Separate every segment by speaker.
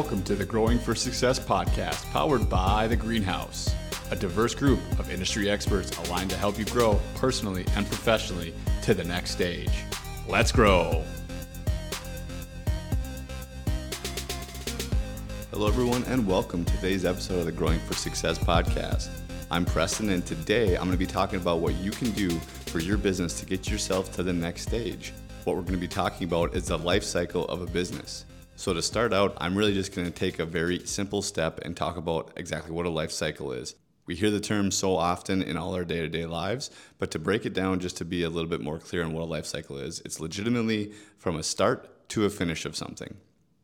Speaker 1: Welcome to the Growing for Success podcast, powered by The Greenhouse, a diverse group of industry experts aligned to help you grow personally and professionally to the next stage. Let's grow.
Speaker 2: Hello, everyone, and welcome to today's episode of the Growing for Success podcast. I'm Preston, and today I'm going to be talking about what you can do for your business to get yourself to the next stage. What we're going to be talking about is the life cycle of a business. So, to start out, I'm really just going to take a very simple step and talk about exactly what a life cycle is. We hear the term so often in all our day to day lives, but to break it down just to be a little bit more clear on what a life cycle is, it's legitimately from a start to a finish of something.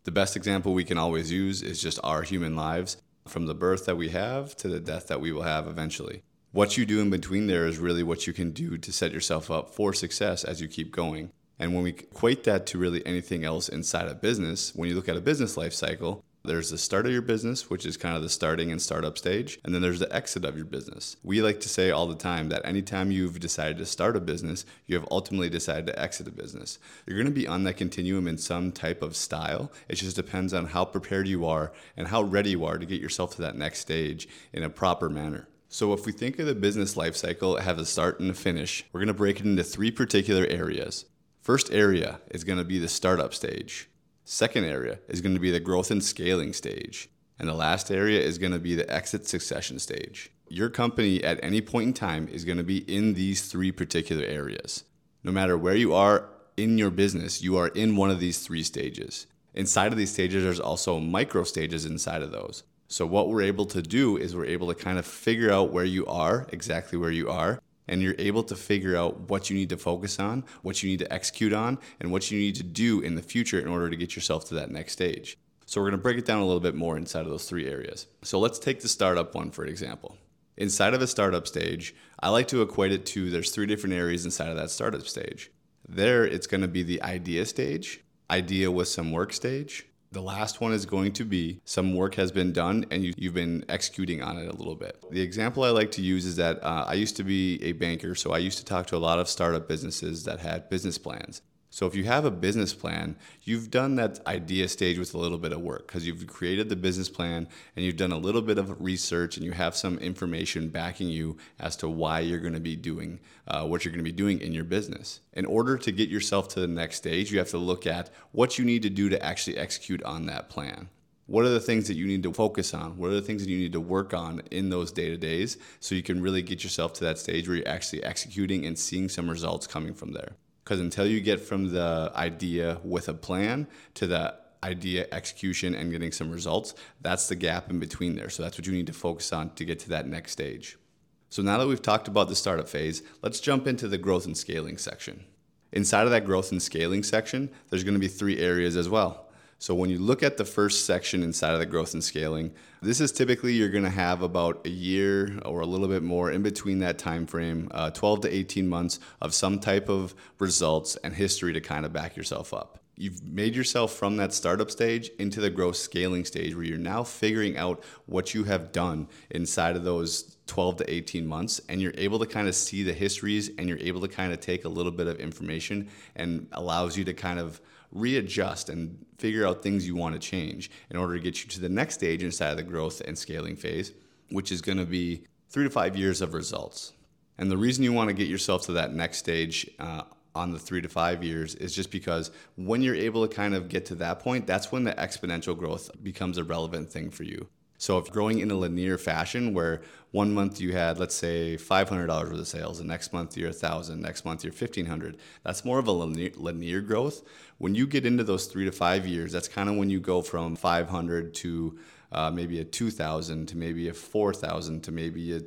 Speaker 2: The best example we can always use is just our human lives, from the birth that we have to the death that we will have eventually. What you do in between there is really what you can do to set yourself up for success as you keep going. And when we equate that to really anything else inside a business, when you look at a business life cycle, there's the start of your business, which is kind of the starting and startup stage, and then there's the exit of your business. We like to say all the time that anytime you've decided to start a business, you have ultimately decided to exit a business. You're going to be on that continuum in some type of style. It just depends on how prepared you are and how ready you are to get yourself to that next stage in a proper manner. So, if we think of the business life cycle, have a start and a finish, we're going to break it into three particular areas. First area is going to be the startup stage. Second area is going to be the growth and scaling stage. And the last area is going to be the exit succession stage. Your company at any point in time is going to be in these three particular areas. No matter where you are in your business, you are in one of these three stages. Inside of these stages, there's also micro stages inside of those. So, what we're able to do is we're able to kind of figure out where you are, exactly where you are, and you're able to figure out what you need to focus on, what you need to execute on, and what you need to do in the future in order to get yourself to that next stage. So, we're to break it down a little bit more inside of those three areas. So, let's take the startup one for example. Inside of a startup stage, I like to equate it to there's three different areas inside of that startup stage. There, it's to be the idea stage, idea with some work stage, the last one is going to be some work has been done and you, have been executing on it a little bit. The example I like to use is that uh, I used to be a banker, so I used to talk to a lot of startup businesses that had business plans. So if you have a business plan, you've done that idea stage with a little bit of work because you've created the business plan and you've done a little bit of research and you have some information backing you as to why you're going to be doing uh, what you're going to be doing in your business. In order to get yourself to the next stage, you have to look at what you need to do to actually execute on that plan. What are the things that you need to focus on? What are the things that you need to work on in those day to days so you can really get yourself to that stage where you're actually executing and seeing some results coming from there? Because until you get from the idea with a plan to the idea execution and getting some results, that's the gap in between there. So that's what you need to focus on to get to that next stage. So now that we've talked about the startup phase, let's jump into the growth and scaling section. Inside of that growth and scaling section, there's going to be three areas as well. So when you look at the first section inside of the growth and scaling, this is typically you're going to have about a year or a little bit more in between that time frame, uh, 12 to 18 months of some type of results and history to kind of back yourself up. You've made yourself from that startup stage into the growth scaling stage where you're now figuring out what you have done inside of those 12 to 18 months and you're able to kind of see the histories and you're able to kind of take a little bit of information and allows you to kind of readjust and figure out things you want to change in order to get you to the next stage inside of the growth and scaling phase, which is going to be three to five years of results. And the reason you want to get yourself to that next stage uh, on the three to five years is just because when you're able to kind of get to that point, that's when the exponential growth becomes a relevant thing for you. So if growing in a linear fashion where one month you had, let's say, $500 worth of sales, and next month you're 1000 next month you're 1500 that's more of a linear, linear growth. When you get into those three to five years, that's kind of when you go from 500 to uh, maybe a 2000 to maybe a 4000 to maybe a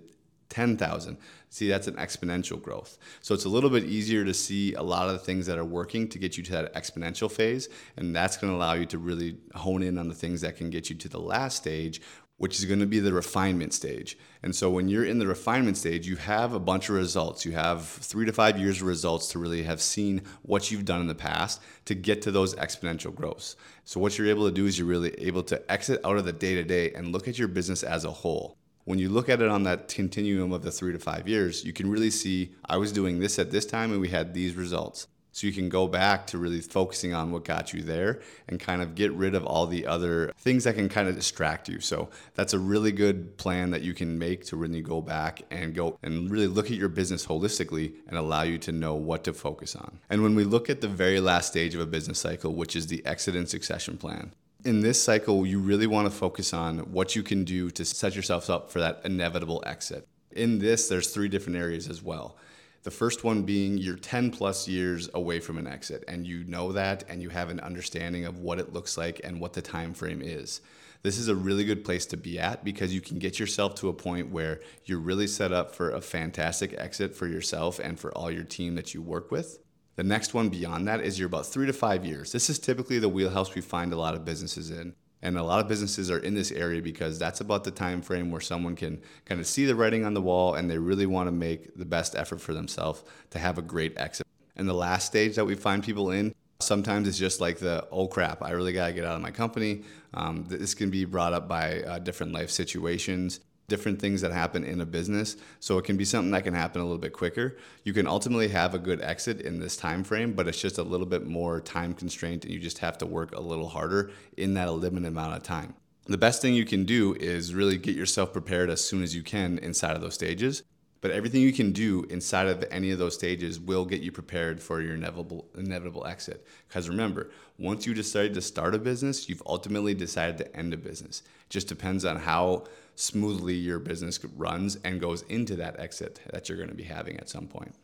Speaker 2: 10,000. See, that's an exponential growth. So it's a little bit easier to see a lot of the things that are working to get you to that exponential phase. And that's going to allow you to really hone in on the things that can get you to the last stage, which is going to be the refinement stage. And so when you're in the refinement stage, you have a bunch of results. You have three to five years of results to really have seen what you've done in the past to get to those exponential growths. So what you're able to do is you're really able to exit out of the day to day and look at your business as a whole when you look at it on that continuum of the three to five years, you can really see I was doing this at this time and we had these results. So you can go back to really focusing on what got you there and kind of get rid of all the other things that can kind of distract you. So that's a really good plan that you can make to really go back and go and really look at your business holistically and allow you to know what to focus on. And when we look at the very last stage of a business cycle, which is the exit and succession plan, in this cycle, you really want to focus on what you can do to set yourself up for that inevitable exit. In this, there's three different areas as well. The first one being you're 10 plus years away from an exit and you know that and you have an understanding of what it looks like and what the time frame is. This is a really good place to be at because you can get yourself to a point where you're really set up for a fantastic exit for yourself and for all your team that you work with. The next one beyond that is you're about 3 to 5 years. This is typically the wheelhouse we find a lot of businesses in. And a lot of businesses are in this area because that's about the time frame where someone can kind of see the writing on the wall and they really want to make the best effort for themselves to have a great exit. And the last stage that we find people in, sometimes it's just like the, oh crap, I really got to get out of my company. Um, this can be brought up by uh, different life situations different things that happen in a business so it can be something that can happen a little bit quicker you can ultimately have a good exit in this time frame but it's just a little bit more time constraint and you just have to work a little harder in that limited amount of time the best thing you can do is really get yourself prepared as soon as you can inside of those stages but everything you can do inside of any of those stages will get you prepared for your inevitable inevitable exit. Because remember, once you decide to start a business, you've ultimately decided to end a business. It just depends on how smoothly your business runs and goes into that exit that you're going to be having at some point.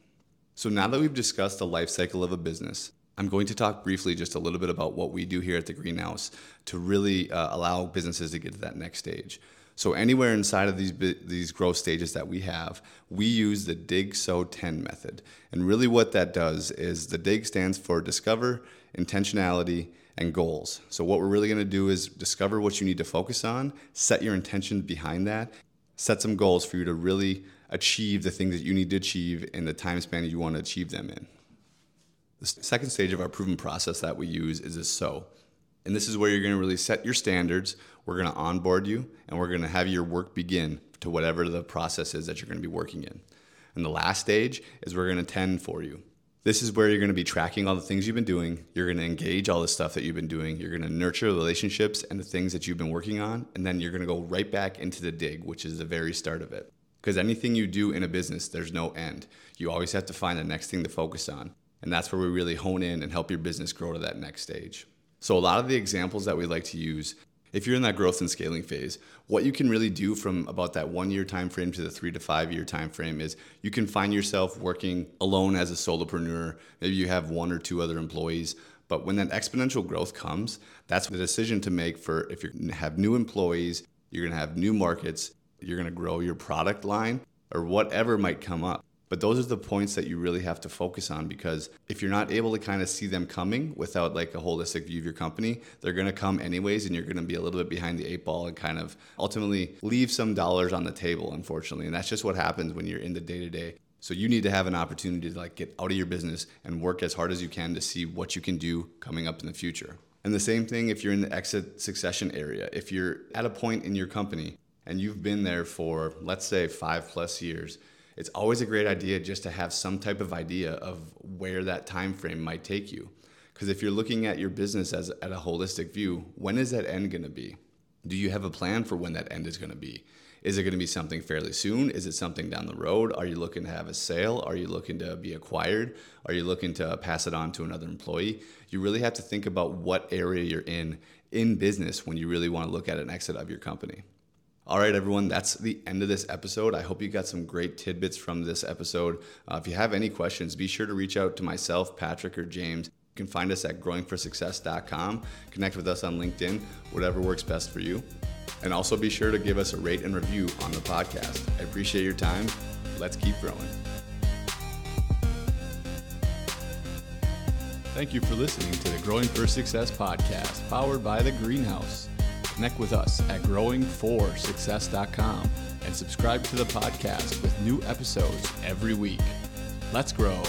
Speaker 2: So now that we've discussed the life cycle of a business, I'm going to talk briefly just a little bit about what we do here at the Greenhouse to really uh, allow businesses to get to that next stage. So anywhere inside of these these growth stages that we have, we use the dig sow tend method. And really what that does is the dig stands for discover, intentionality, and goals. So what we're really going to do is discover what you need to focus on, set your intention behind that, set some goals for you to really achieve the things that you need to achieve in the time span you want to achieve them in. The second stage of our proven process that we use is a SO. And this is where you're going to really set your standards. We're going to onboard you and we're going to have your work begin to whatever the process is that you're going to be working in. And the last stage is we're going to tend for you. This is where you're going to be tracking all the things you've been doing. You're going to engage all the stuff that you've been doing. You're going to nurture relationships and the things that you've been working on. And then you're going to go right back into the dig, which is the very start of it. Because anything you do in a business, there's no end. You always have to find the next thing to focus on. And that's where we really hone in and help your business grow to that next stage. So, a lot of the examples that we like to use, if you're in that growth and scaling phase, what you can really do from about that one year time frame to the three to five year time frame is you can find yourself working alone as a solopreneur. Maybe you have one or two other employees. But when that exponential growth comes, that's the decision to make for if you have new employees, you're going to have new markets, you're going to grow your product line, or whatever might come up. But those are the points that you really have to focus on because if you're not able to kind of see them coming without like a holistic view of your company, they're going to come anyways and you're going to be a little bit behind the eight ball and kind of ultimately leave some dollars on the table, unfortunately. And that's just what happens when you're in the day to day. So you need to have an opportunity to like get out of your business and work as hard as you can to see what you can do coming up in the future. And the same thing if you're in the exit succession area. If you're at a point in your company and you've been there for let's say 5 plus years, it's always a great idea just to have some type of idea of where that time frame might take you. Because if you're looking at your business as at a holistic view, when is that end going to be? Do you have a plan for when that end is going to be? Is it going to be something fairly soon? Is it something down the road? Are you looking to have a sale? Are you looking to be acquired? Are you looking to pass it on to another employee? You really have to think about what area you're in in business when you really want to look at an exit of your company. All right, everyone, that's the end of this episode. I hope you got some great tidbits from this episode. Uh, if you have any questions, be sure to reach out to myself, Patrick, or James. You can find us at growingforsuccess.com. Connect with us on LinkedIn, whatever works best for you. And also be sure to give us a rate and review on the podcast. I appreciate your time. Let's keep growing.
Speaker 1: Thank you for listening to the Growing for Success podcast, powered by The Greenhouse. Connect with us at growingforsuccess.com and subscribe to the podcast with new episodes every week. Let's grow.